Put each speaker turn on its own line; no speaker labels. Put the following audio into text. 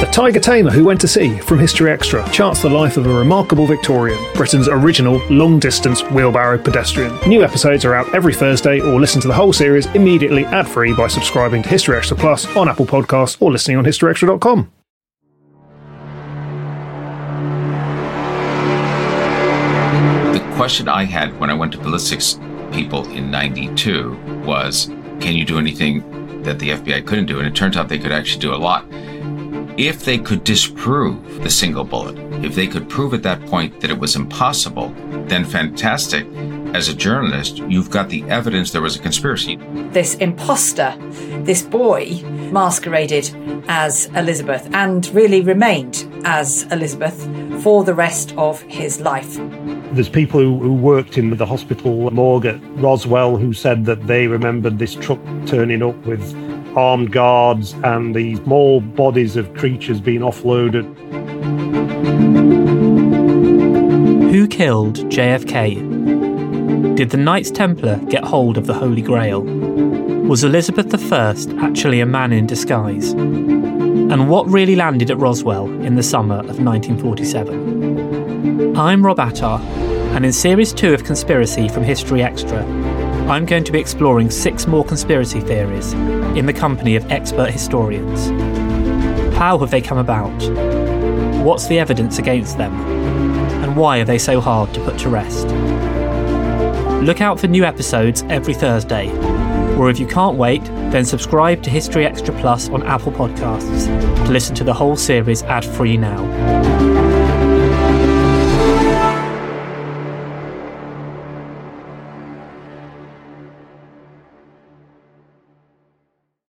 The Tiger Tamer Who Went to Sea from History Extra charts the life of a remarkable Victorian, Britain's original long distance wheelbarrow pedestrian. New episodes are out every Thursday, or listen to the whole series immediately ad free by subscribing to History Extra Plus on Apple Podcasts or listening on historyextra.com.
The question I had when I went to ballistics people in 92 was can you do anything that the FBI couldn't do? And it turns out they could actually do a lot if they could disprove the single bullet, if they could prove at that point that it was impossible, then fantastic. As a journalist, you've got the evidence there was a conspiracy.
This imposter, this boy, masqueraded as Elizabeth and really remained as Elizabeth for the rest of his life.
There's people who, who worked in the hospital morgue at Roswell who said that they remembered this truck turning up with armed guards and these small bodies of creatures being offloaded.
Who killed JFK? Did the Knights Templar get hold of the Holy Grail? Was Elizabeth I actually a man in disguise? And what really landed at Roswell in the summer of 1947? I'm Rob Attar, and in Series 2 of Conspiracy from History Extra, I'm going to be exploring six more conspiracy theories in the company of expert historians. How have they come about? What's the evidence against them? And why are they so hard to put to rest? Look out for new episodes every Thursday, or if you can't wait, then subscribe to History Extra Plus on Apple Podcasts to listen to the whole series ad free now.